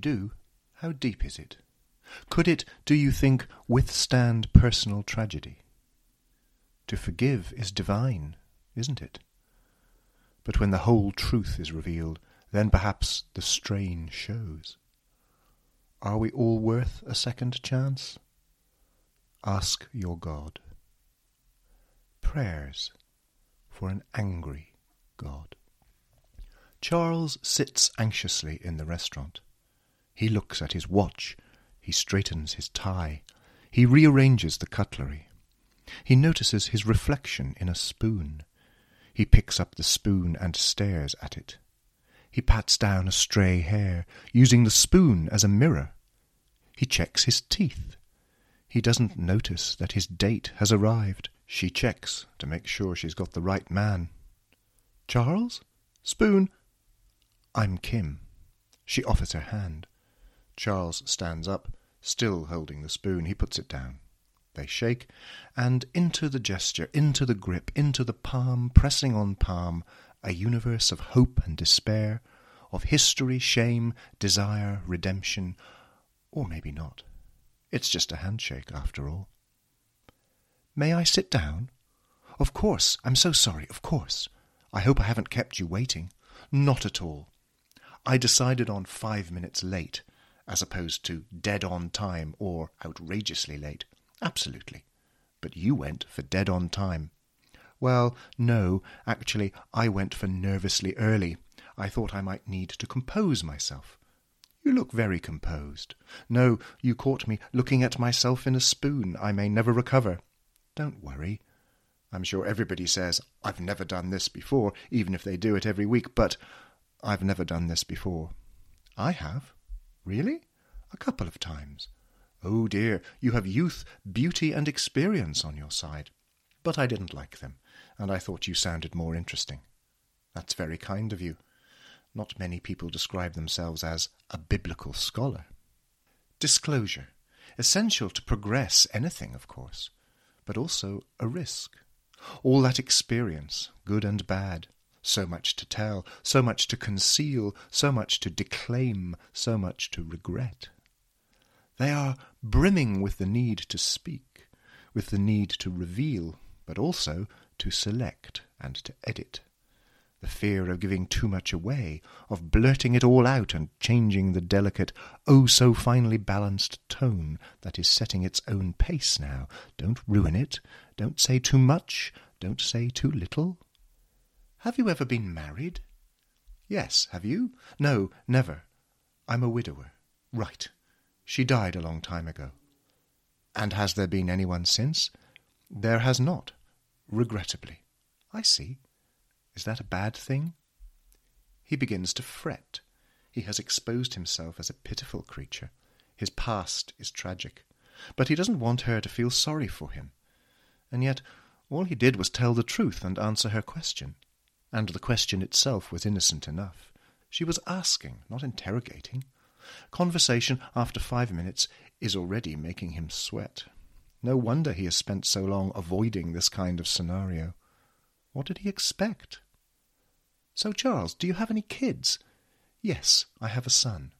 do, how deep is it? Could it, do you think, withstand personal tragedy? To forgive is divine, isn't it? But when the whole truth is revealed, then perhaps the strain shows. Are we all worth a second chance? Ask your God. Prayers for an angry God. Charles sits anxiously in the restaurant. He looks at his watch. He straightens his tie. He rearranges the cutlery. He notices his reflection in a spoon. He picks up the spoon and stares at it. He pats down a stray hair, using the spoon as a mirror. He checks his teeth. He doesn't notice that his date has arrived. She checks to make sure she's got the right man. Charles? Spoon? I'm Kim. She offers her hand. Charles stands up, still holding the spoon. He puts it down. They shake, and into the gesture, into the grip, into the palm, pressing on palm, a universe of hope and despair, of history, shame, desire, redemption, or maybe not. It's just a handshake, after all. May I sit down? Of course. I'm so sorry. Of course. I hope I haven't kept you waiting. Not at all. I decided on five minutes late, as opposed to dead on time or outrageously late. Absolutely. But you went for dead on time. Well, no, actually, I went for nervously early. I thought I might need to compose myself. You look very composed. No, you caught me looking at myself in a spoon. I may never recover. Don't worry. I'm sure everybody says, I've never done this before, even if they do it every week, but I've never done this before. I have. Really? A couple of times. Oh dear, you have youth, beauty, and experience on your side. But I didn't like them, and I thought you sounded more interesting. That's very kind of you. Not many people describe themselves as a biblical scholar. Disclosure. Essential to progress anything, of course, but also a risk. All that experience, good and bad, so much to tell, so much to conceal, so much to declaim, so much to regret. They are brimming with the need to speak, with the need to reveal, but also to select and to edit. The fear of giving too much away, of blurting it all out and changing the delicate, oh so finely balanced tone that is setting its own pace now. Don't ruin it. Don't say too much. Don't say too little. Have you ever been married? Yes, have you? No, never. I'm a widower. Right. She died a long time ago. And has there been anyone since? There has not, regrettably. I see. Is that a bad thing? He begins to fret. He has exposed himself as a pitiful creature. His past is tragic. But he doesn't want her to feel sorry for him. And yet all he did was tell the truth and answer her question. And the question itself was innocent enough. She was asking, not interrogating. Conversation, after five minutes, is already making him sweat. No wonder he has spent so long avoiding this kind of scenario. What did he expect? So, Charles, do you have any kids? Yes, I have a son.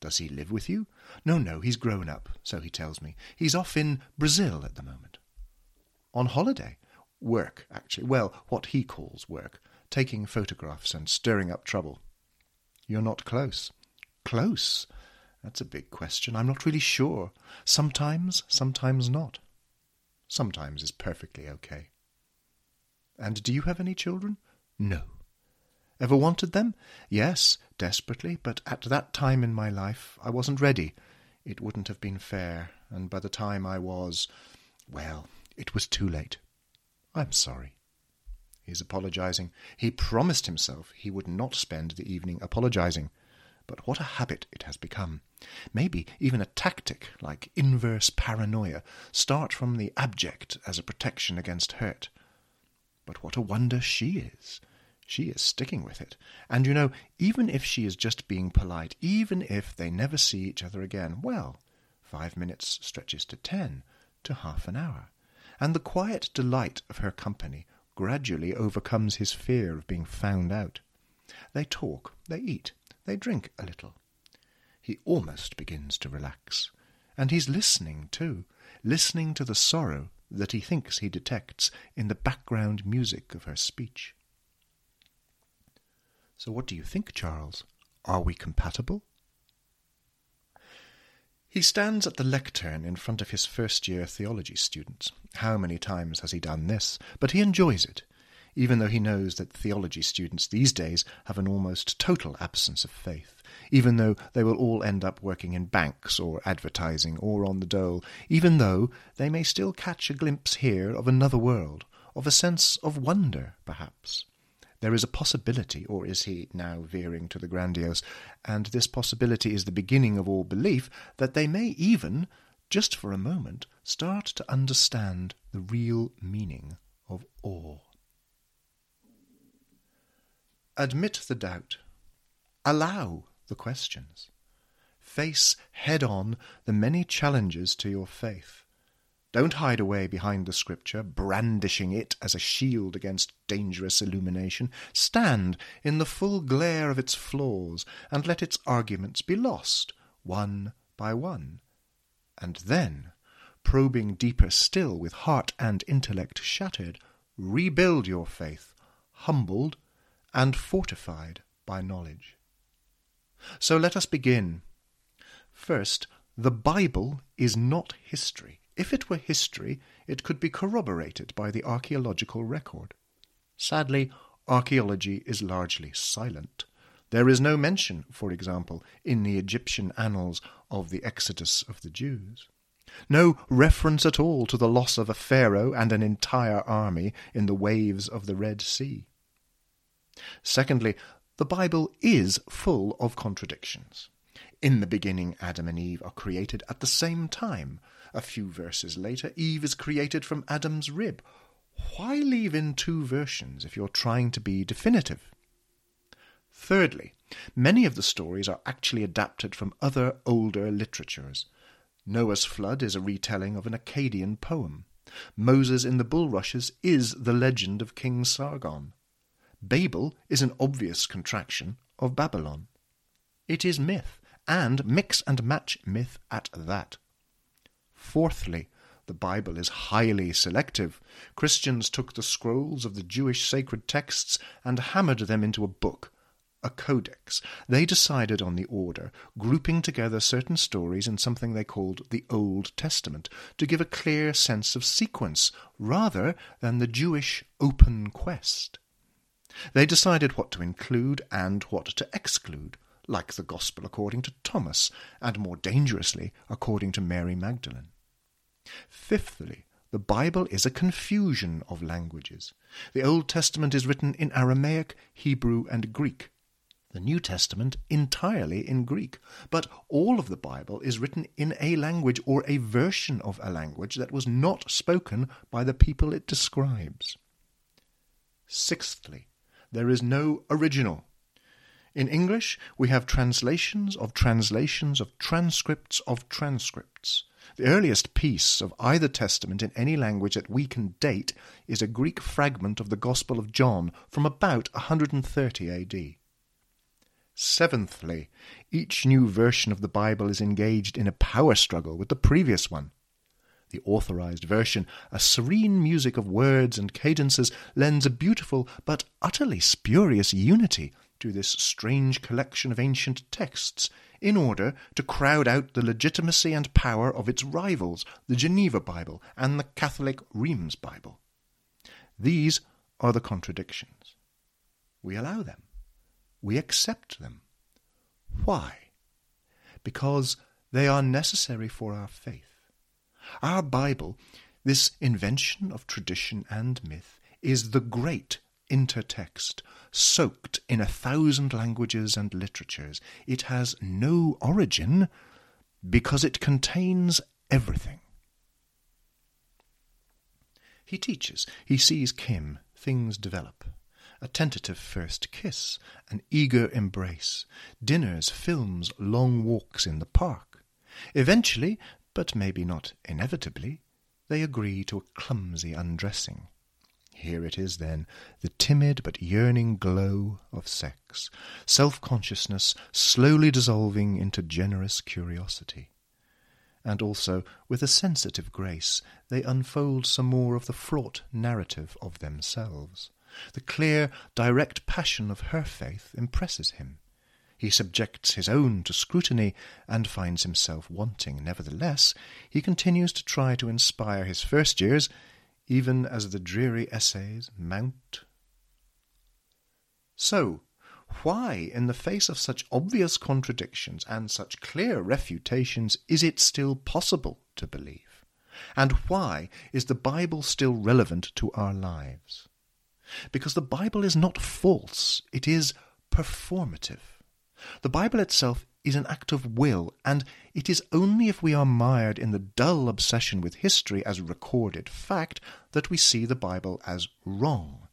Does he live with you? No, no, he's grown up, so he tells me. He's off in Brazil at the moment. On holiday? Work, actually. Well, what he calls work. Taking photographs and stirring up trouble. You're not close. Close? That's a big question. I'm not really sure. Sometimes, sometimes not. Sometimes is perfectly okay. And do you have any children? No. Ever wanted them? Yes, desperately, but at that time in my life I wasn't ready. It wouldn't have been fair, and by the time I was, well, it was too late. I'm sorry. He's apologizing. He promised himself he would not spend the evening apologizing. But what a habit it has become. Maybe even a tactic like inverse paranoia. Start from the abject as a protection against hurt. But what a wonder she is. She is sticking with it. And you know, even if she is just being polite, even if they never see each other again, well, five minutes stretches to ten, to half an hour. And the quiet delight of her company gradually overcomes his fear of being found out. They talk, they eat, they drink a little. He almost begins to relax. And he's listening, too, listening to the sorrow that he thinks he detects in the background music of her speech. So what do you think, Charles? Are we compatible? He stands at the lectern in front of his first year theology students. How many times has he done this? But he enjoys it, even though he knows that theology students these days have an almost total absence of faith, even though they will all end up working in banks or advertising or on the dole, even though they may still catch a glimpse here of another world, of a sense of wonder, perhaps. There is a possibility, or is he now veering to the grandiose, and this possibility is the beginning of all belief, that they may even, just for a moment, start to understand the real meaning of awe. Admit the doubt. Allow the questions. Face head on the many challenges to your faith. Don't hide away behind the Scripture, brandishing it as a shield against dangerous illumination. Stand in the full glare of its flaws, and let its arguments be lost, one by one. And then, probing deeper still with heart and intellect shattered, rebuild your faith, humbled and fortified by knowledge. So let us begin. First, the Bible is not history. If it were history, it could be corroborated by the archaeological record. Sadly, archaeology is largely silent. There is no mention, for example, in the Egyptian annals of the exodus of the Jews. No reference at all to the loss of a pharaoh and an entire army in the waves of the Red Sea. Secondly, the Bible is full of contradictions. In the beginning, Adam and Eve are created at the same time, a few verses later, Eve is created from Adam's rib. Why leave in two versions if you're trying to be definitive? Thirdly, many of the stories are actually adapted from other older literatures. Noah's flood is a retelling of an Akkadian poem. Moses in the bulrushes is the legend of King Sargon. Babel is an obvious contraction of Babylon. It is myth, and mix and match myth at that. Fourthly, the Bible is highly selective. Christians took the scrolls of the Jewish sacred texts and hammered them into a book, a codex. They decided on the order, grouping together certain stories in something they called the Old Testament, to give a clear sense of sequence, rather than the Jewish open quest. They decided what to include and what to exclude, like the Gospel according to Thomas, and more dangerously, according to Mary Magdalene. Fifthly, the Bible is a confusion of languages. The Old Testament is written in Aramaic, Hebrew, and Greek. The New Testament entirely in Greek. But all of the Bible is written in a language or a version of a language that was not spoken by the people it describes. Sixthly, there is no original. In English, we have translations of translations of transcripts of transcripts. The earliest piece of either testament in any language that we can date is a Greek fragment of the Gospel of John from about 130 AD. Seventhly, each new version of the Bible is engaged in a power struggle with the previous one. The authorized version, a serene music of words and cadences, lends a beautiful but utterly spurious unity to this strange collection of ancient texts in order to crowd out the legitimacy and power of its rivals, the Geneva Bible and the Catholic Rheims Bible. These are the contradictions. We allow them. We accept them. Why? Because they are necessary for our faith. Our Bible, this invention of tradition and myth, is the great intertext, soaked in a thousand languages and literatures. It has no origin because it contains everything. He teaches, he sees Kim, things develop. A tentative first kiss, an eager embrace, dinners, films, long walks in the park. Eventually, but maybe not inevitably, they agree to a clumsy undressing. Here it is then, the timid but yearning glow of sex, self consciousness slowly dissolving into generous curiosity. And also, with a sensitive grace, they unfold some more of the fraught narrative of themselves. The clear, direct passion of her faith impresses him. He subjects his own to scrutiny and finds himself wanting. Nevertheless, he continues to try to inspire his first years even as the dreary essays mount. So, why, in the face of such obvious contradictions and such clear refutations, is it still possible to believe? And why is the Bible still relevant to our lives? Because the Bible is not false, it is performative. The Bible itself is an act of will, and it is only if we are mired in the dull obsession with history as recorded fact that we see the Bible as wrong.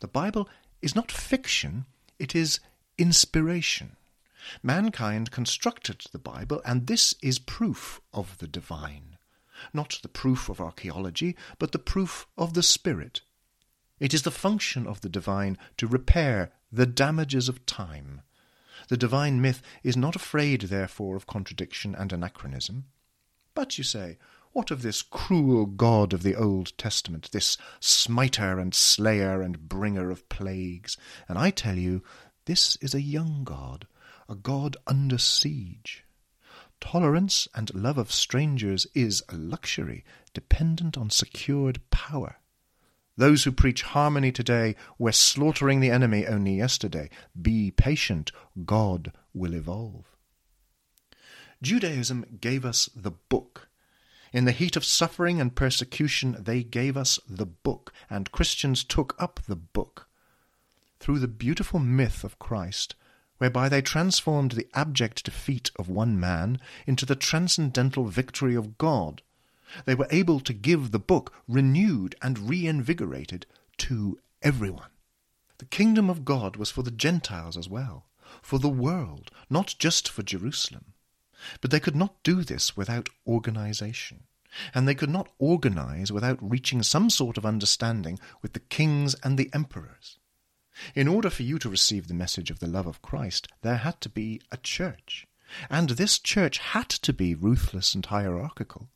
The Bible is not fiction, it is inspiration. Mankind constructed the Bible, and this is proof of the divine. Not the proof of archaeology, but the proof of the Spirit. It is the function of the divine to repair the damages of time the divine myth is not afraid, therefore, of contradiction and anachronism. But, you say, what of this cruel God of the Old Testament, this smiter and slayer and bringer of plagues? And I tell you, this is a young God, a God under siege. Tolerance and love of strangers is a luxury dependent on secured power. Those who preach harmony today were slaughtering the enemy only yesterday. Be patient, God will evolve. Judaism gave us the book. In the heat of suffering and persecution, they gave us the book, and Christians took up the book. Through the beautiful myth of Christ, whereby they transformed the abject defeat of one man into the transcendental victory of God, they were able to give the book renewed and reinvigorated to everyone. The kingdom of God was for the Gentiles as well, for the world, not just for Jerusalem. But they could not do this without organization, and they could not organize without reaching some sort of understanding with the kings and the emperors. In order for you to receive the message of the love of Christ, there had to be a church, and this church had to be ruthless and hierarchical.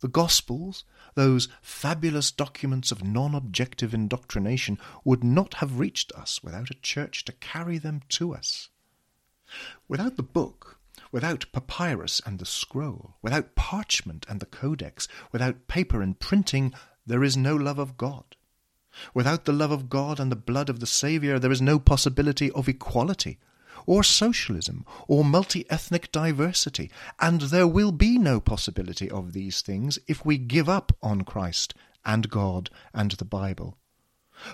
The Gospels, those fabulous documents of non objective indoctrination, would not have reached us without a church to carry them to us. Without the book, without papyrus and the scroll, without parchment and the codex, without paper and printing, there is no love of God. Without the love of God and the blood of the Saviour, there is no possibility of equality or socialism, or multi ethnic diversity, and there will be no possibility of these things if we give up on Christ and God and the Bible.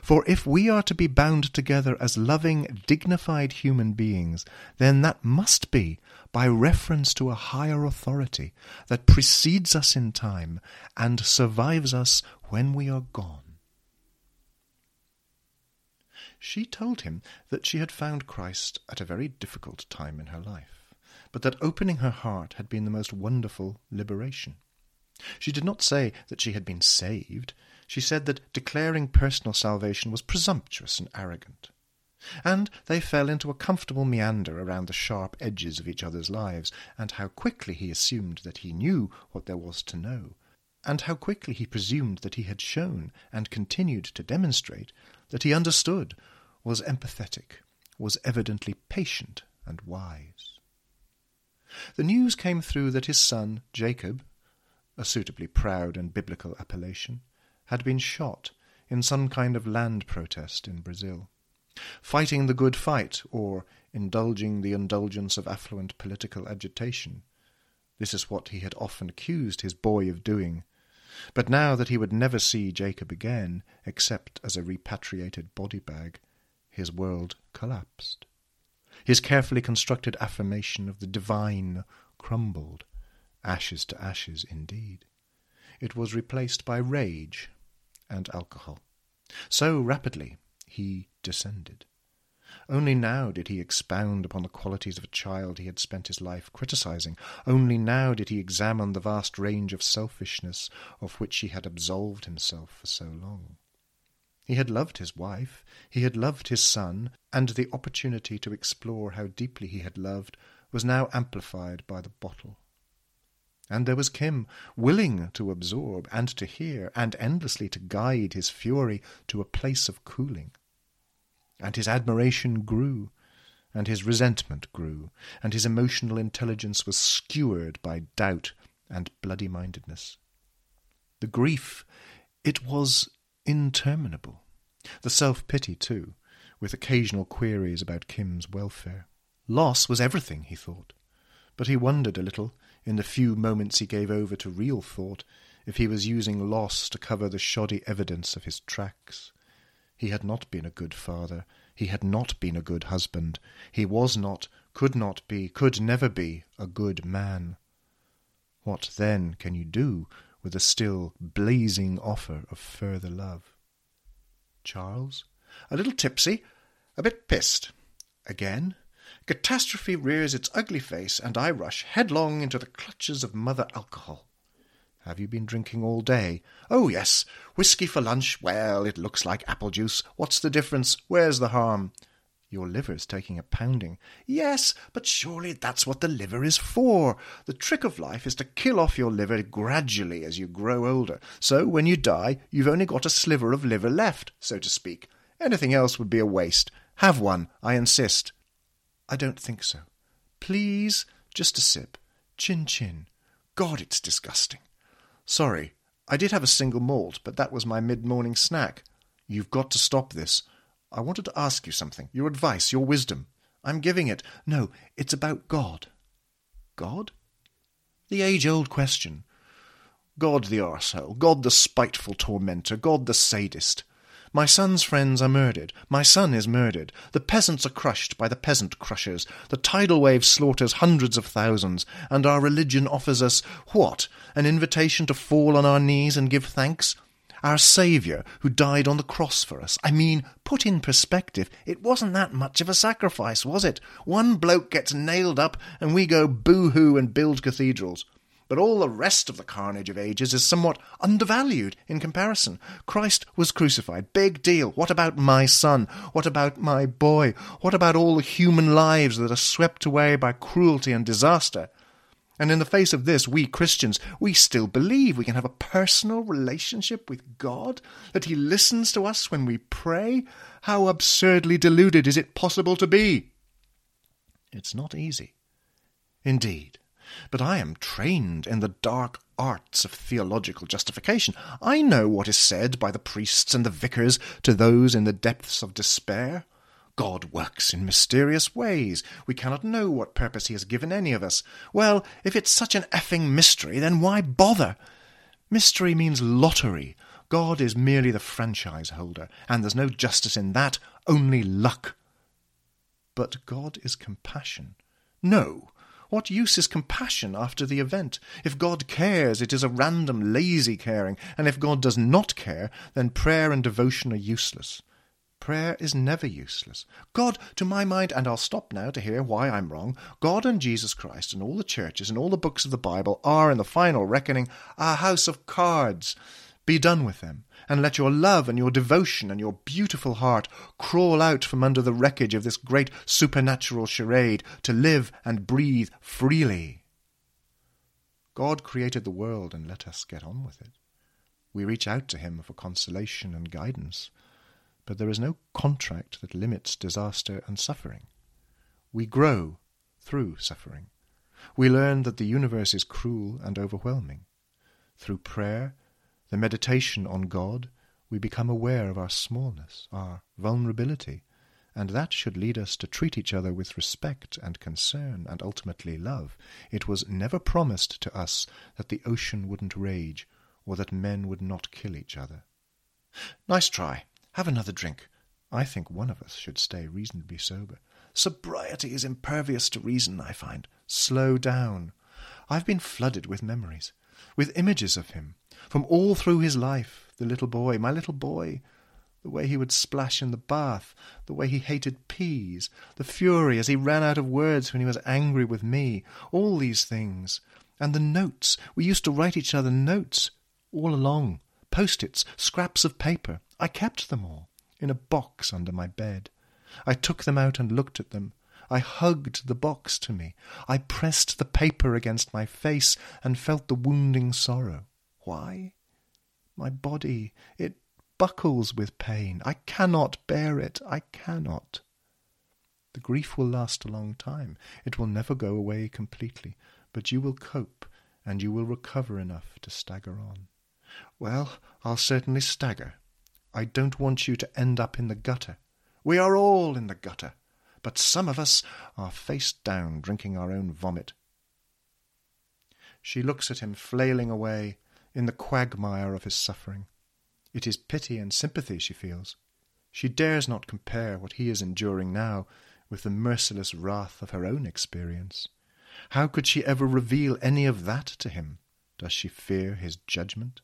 For if we are to be bound together as loving, dignified human beings, then that must be by reference to a higher authority that precedes us in time and survives us when we are gone. She told him that she had found Christ at a very difficult time in her life, but that opening her heart had been the most wonderful liberation. She did not say that she had been saved. She said that declaring personal salvation was presumptuous and arrogant. And they fell into a comfortable meander around the sharp edges of each other's lives, and how quickly he assumed that he knew what there was to know, and how quickly he presumed that he had shown, and continued to demonstrate, that he understood was empathetic, was evidently patient and wise. The news came through that his son, Jacob, a suitably proud and biblical appellation, had been shot in some kind of land protest in Brazil. Fighting the good fight, or indulging the indulgence of affluent political agitation. This is what he had often accused his boy of doing. But now that he would never see Jacob again, except as a repatriated body bag, his world collapsed. His carefully constructed affirmation of the divine crumbled, ashes to ashes indeed. It was replaced by rage and alcohol. So rapidly he descended. Only now did he expound upon the qualities of a child he had spent his life criticizing. Only now did he examine the vast range of selfishness of which he had absolved himself for so long. He had loved his wife, he had loved his son, and the opportunity to explore how deeply he had loved was now amplified by the bottle. And there was Kim, willing to absorb and to hear, and endlessly to guide his fury to a place of cooling. And his admiration grew, and his resentment grew, and his emotional intelligence was skewered by doubt and bloody mindedness. The grief, it was interminable. The self pity, too, with occasional queries about Kim's welfare. Loss was everything, he thought, but he wondered a little, in the few moments he gave over to real thought, if he was using loss to cover the shoddy evidence of his tracks. He had not been a good father, he had not been a good husband, he was not, could not be, could never be, a good man. What then can you do with a still blazing offer of further love? Charles? A little tipsy, a bit pissed. Again? Catastrophe rears its ugly face, and I rush headlong into the clutches of Mother Alcohol. Have you been drinking all day? Oh, yes. Whisky for lunch. Well, it looks like apple juice. What's the difference? Where's the harm? Your liver's taking a pounding. Yes, but surely that's what the liver is for. The trick of life is to kill off your liver gradually as you grow older. So when you die, you've only got a sliver of liver left, so to speak. Anything else would be a waste. Have one, I insist. I don't think so. Please, just a sip. Chin chin. God, it's disgusting. Sorry, I did have a single malt, but that was my mid morning snack. You've got to stop this. I wanted to ask you something. Your advice, your wisdom. I'm giving it. No, it's about God. God? The age old question. God the arsehole, God the spiteful tormentor, God the sadist. My son's friends are murdered. My son is murdered. The peasants are crushed by the peasant crushers. The tidal wave slaughters hundreds of thousands. And our religion offers us what? An invitation to fall on our knees and give thanks? Our Saviour, who died on the cross for us. I mean, put in perspective, it wasn't that much of a sacrifice, was it? One bloke gets nailed up, and we go boo hoo and build cathedrals. But all the rest of the carnage of ages is somewhat undervalued in comparison. Christ was crucified. Big deal. What about my son? What about my boy? What about all the human lives that are swept away by cruelty and disaster? And in the face of this, we Christians, we still believe we can have a personal relationship with God, that He listens to us when we pray. How absurdly deluded is it possible to be? It's not easy. Indeed. But I am trained in the dark arts of theological justification. I know what is said by the priests and the vicars to those in the depths of despair. God works in mysterious ways. We cannot know what purpose He has given any of us. Well, if it's such an effing mystery, then why bother? Mystery means lottery. God is merely the franchise holder, and there's no justice in that, only luck. But God is compassion. No, what use is compassion after the event? If God cares, it is a random, lazy caring, and if God does not care, then prayer and devotion are useless. Prayer is never useless. God, to my mind, and I'll stop now to hear why I'm wrong, God and Jesus Christ and all the churches and all the books of the Bible are, in the final reckoning, a house of cards. Be done with them and let your love and your devotion and your beautiful heart crawl out from under the wreckage of this great supernatural charade to live and breathe freely. God created the world and let us get on with it. We reach out to Him for consolation and guidance, but there is no contract that limits disaster and suffering. We grow through suffering. We learn that the universe is cruel and overwhelming. Through prayer, the meditation on God, we become aware of our smallness, our vulnerability, and that should lead us to treat each other with respect and concern and ultimately love. It was never promised to us that the ocean wouldn't rage or that men would not kill each other. Nice try. Have another drink. I think one of us should stay reasonably sober. Sobriety is impervious to reason, I find. Slow down. I've been flooded with memories, with images of him, from all through his life, the little boy, my little boy, the way he would splash in the bath, the way he hated peas, the fury as he ran out of words when he was angry with me, all these things. And the notes. We used to write each other notes all along. Post its, scraps of paper. I kept them all in a box under my bed. I took them out and looked at them. I hugged the box to me. I pressed the paper against my face and felt the wounding sorrow. Why? My body, it buckles with pain. I cannot bear it. I cannot. The grief will last a long time. It will never go away completely, but you will cope, and you will recover enough to stagger on. Well, I'll certainly stagger. I don't want you to end up in the gutter. We are all in the gutter, but some of us are face down drinking our own vomit. She looks at him flailing away in the quagmire of his suffering. It is pity and sympathy she feels. She dares not compare what he is enduring now with the merciless wrath of her own experience. How could she ever reveal any of that to him? Does she fear his judgment?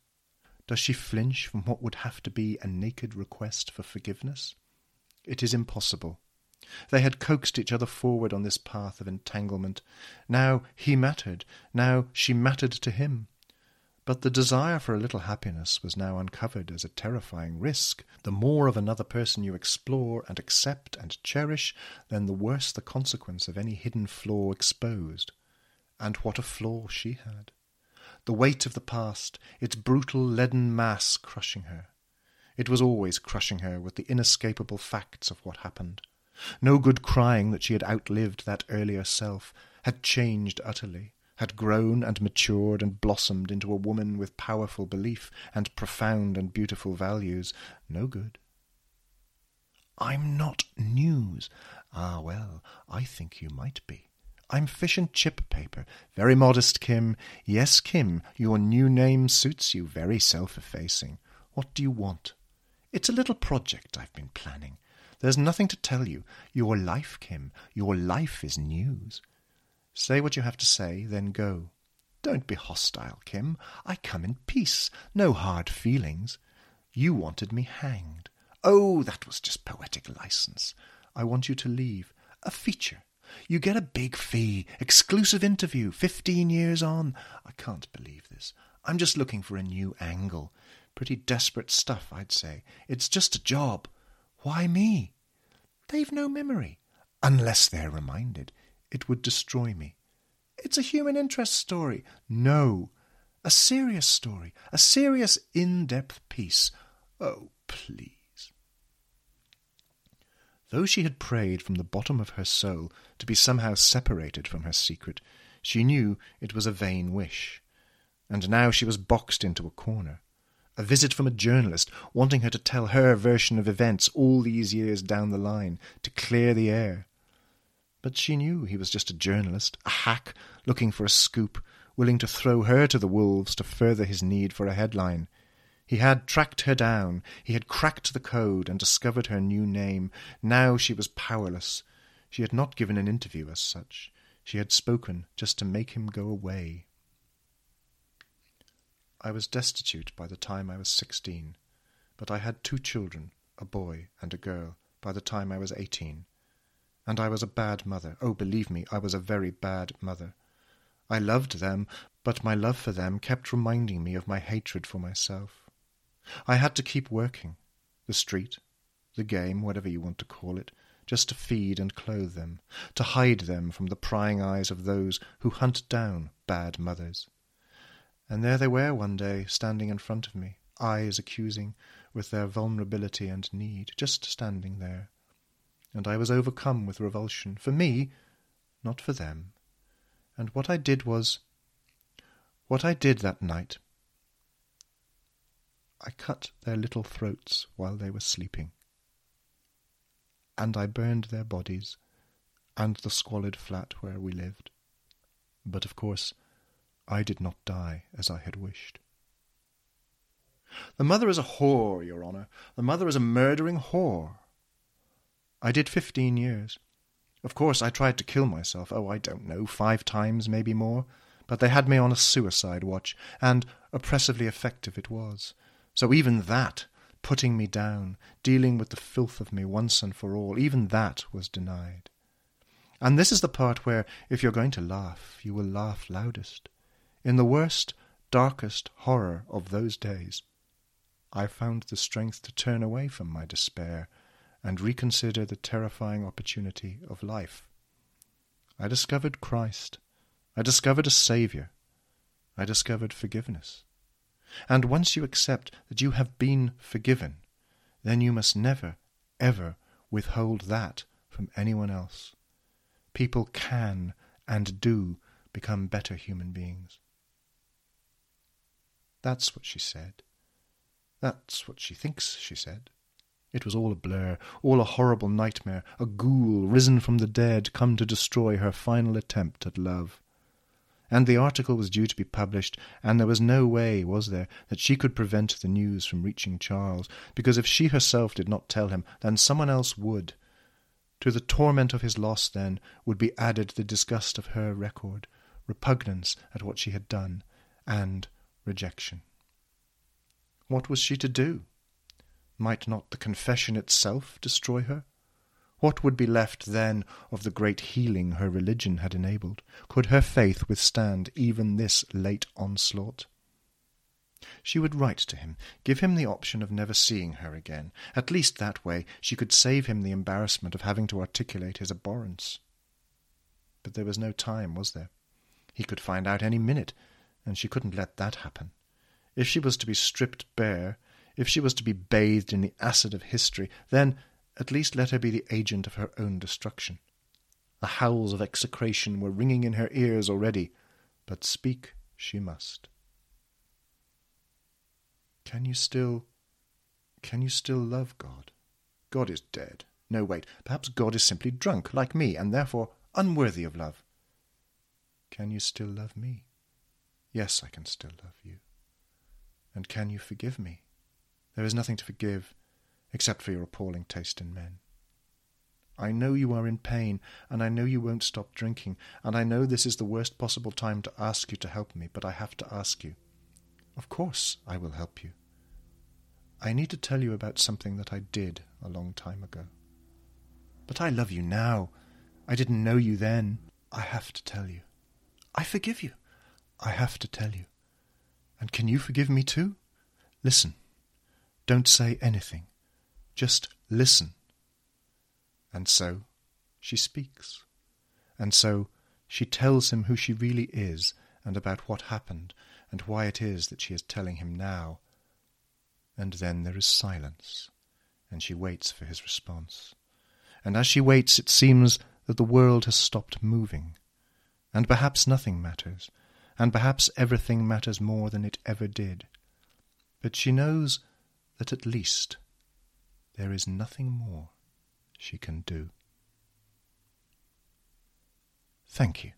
Does she flinch from what would have to be a naked request for forgiveness? It is impossible. They had coaxed each other forward on this path of entanglement. Now he mattered. Now she mattered to him. But the desire for a little happiness was now uncovered as a terrifying risk. The more of another person you explore and accept and cherish, then the worse the consequence of any hidden flaw exposed. And what a flaw she had! The weight of the past, its brutal leaden mass crushing her. It was always crushing her with the inescapable facts of what happened. No good crying that she had outlived that earlier self, had changed utterly had grown and matured and blossomed into a woman with powerful belief and profound and beautiful values. No good. I'm not news. Ah, well, I think you might be. I'm fish and chip paper. Very modest, Kim. Yes, Kim, your new name suits you, very self effacing. What do you want? It's a little project I've been planning. There's nothing to tell you. Your life, Kim, your life is news. Say what you have to say, then go. Don't be hostile, Kim. I come in peace. No hard feelings. You wanted me hanged. Oh, that was just poetic license. I want you to leave. A feature. You get a big fee. Exclusive interview. Fifteen years on. I can't believe this. I'm just looking for a new angle. Pretty desperate stuff, I'd say. It's just a job. Why me? They've no memory. Unless they're reminded. It would destroy me. It's a human interest story. No. A serious story. A serious, in depth piece. Oh, please. Though she had prayed from the bottom of her soul to be somehow separated from her secret, she knew it was a vain wish. And now she was boxed into a corner. A visit from a journalist wanting her to tell her version of events all these years down the line, to clear the air. But she knew he was just a journalist, a hack looking for a scoop, willing to throw her to the wolves to further his need for a headline. He had tracked her down, he had cracked the code and discovered her new name. Now she was powerless. She had not given an interview as such. She had spoken just to make him go away. I was destitute by the time I was sixteen, but I had two children, a boy and a girl, by the time I was eighteen. And I was a bad mother. Oh, believe me, I was a very bad mother. I loved them, but my love for them kept reminding me of my hatred for myself. I had to keep working. The street, the game, whatever you want to call it, just to feed and clothe them, to hide them from the prying eyes of those who hunt down bad mothers. And there they were one day, standing in front of me, eyes accusing, with their vulnerability and need, just standing there, and I was overcome with revulsion. For me, not for them. And what I did was. What I did that night. I cut their little throats while they were sleeping. And I burned their bodies and the squalid flat where we lived. But of course, I did not die as I had wished. The mother is a whore, Your Honour. The mother is a murdering whore. I did fifteen years. Of course, I tried to kill myself, oh, I don't know, five times, maybe more, but they had me on a suicide watch, and oppressively effective it was. So even that, putting me down, dealing with the filth of me once and for all, even that was denied. And this is the part where, if you're going to laugh, you will laugh loudest. In the worst, darkest horror of those days, I found the strength to turn away from my despair and reconsider the terrifying opportunity of life. I discovered Christ. I discovered a Saviour. I discovered forgiveness. And once you accept that you have been forgiven, then you must never, ever withhold that from anyone else. People can and do become better human beings. That's what she said. That's what she thinks she said. It was all a blur, all a horrible nightmare, a ghoul risen from the dead come to destroy her final attempt at love. And the article was due to be published, and there was no way, was there, that she could prevent the news from reaching Charles, because if she herself did not tell him, then someone else would. To the torment of his loss, then, would be added the disgust of her record, repugnance at what she had done, and rejection. What was she to do? Might not the confession itself destroy her? What would be left then of the great healing her religion had enabled? Could her faith withstand even this late onslaught? She would write to him, give him the option of never seeing her again. At least that way she could save him the embarrassment of having to articulate his abhorrence. But there was no time, was there? He could find out any minute, and she couldn't let that happen. If she was to be stripped bare, if she was to be bathed in the acid of history, then at least let her be the agent of her own destruction. The howls of execration were ringing in her ears already, but speak she must. Can you still can you still love God? God is dead. No, wait. Perhaps God is simply drunk, like me, and therefore unworthy of love. Can you still love me? Yes, I can still love you. And can you forgive me? There is nothing to forgive except for your appalling taste in men. I know you are in pain, and I know you won't stop drinking, and I know this is the worst possible time to ask you to help me, but I have to ask you. Of course I will help you. I need to tell you about something that I did a long time ago. But I love you now. I didn't know you then. I have to tell you. I forgive you. I have to tell you. And can you forgive me too? Listen. Don't say anything. Just listen. And so she speaks. And so she tells him who she really is and about what happened and why it is that she is telling him now. And then there is silence, and she waits for his response. And as she waits, it seems that the world has stopped moving, and perhaps nothing matters, and perhaps everything matters more than it ever did. But she knows that at least there is nothing more she can do. Thank you.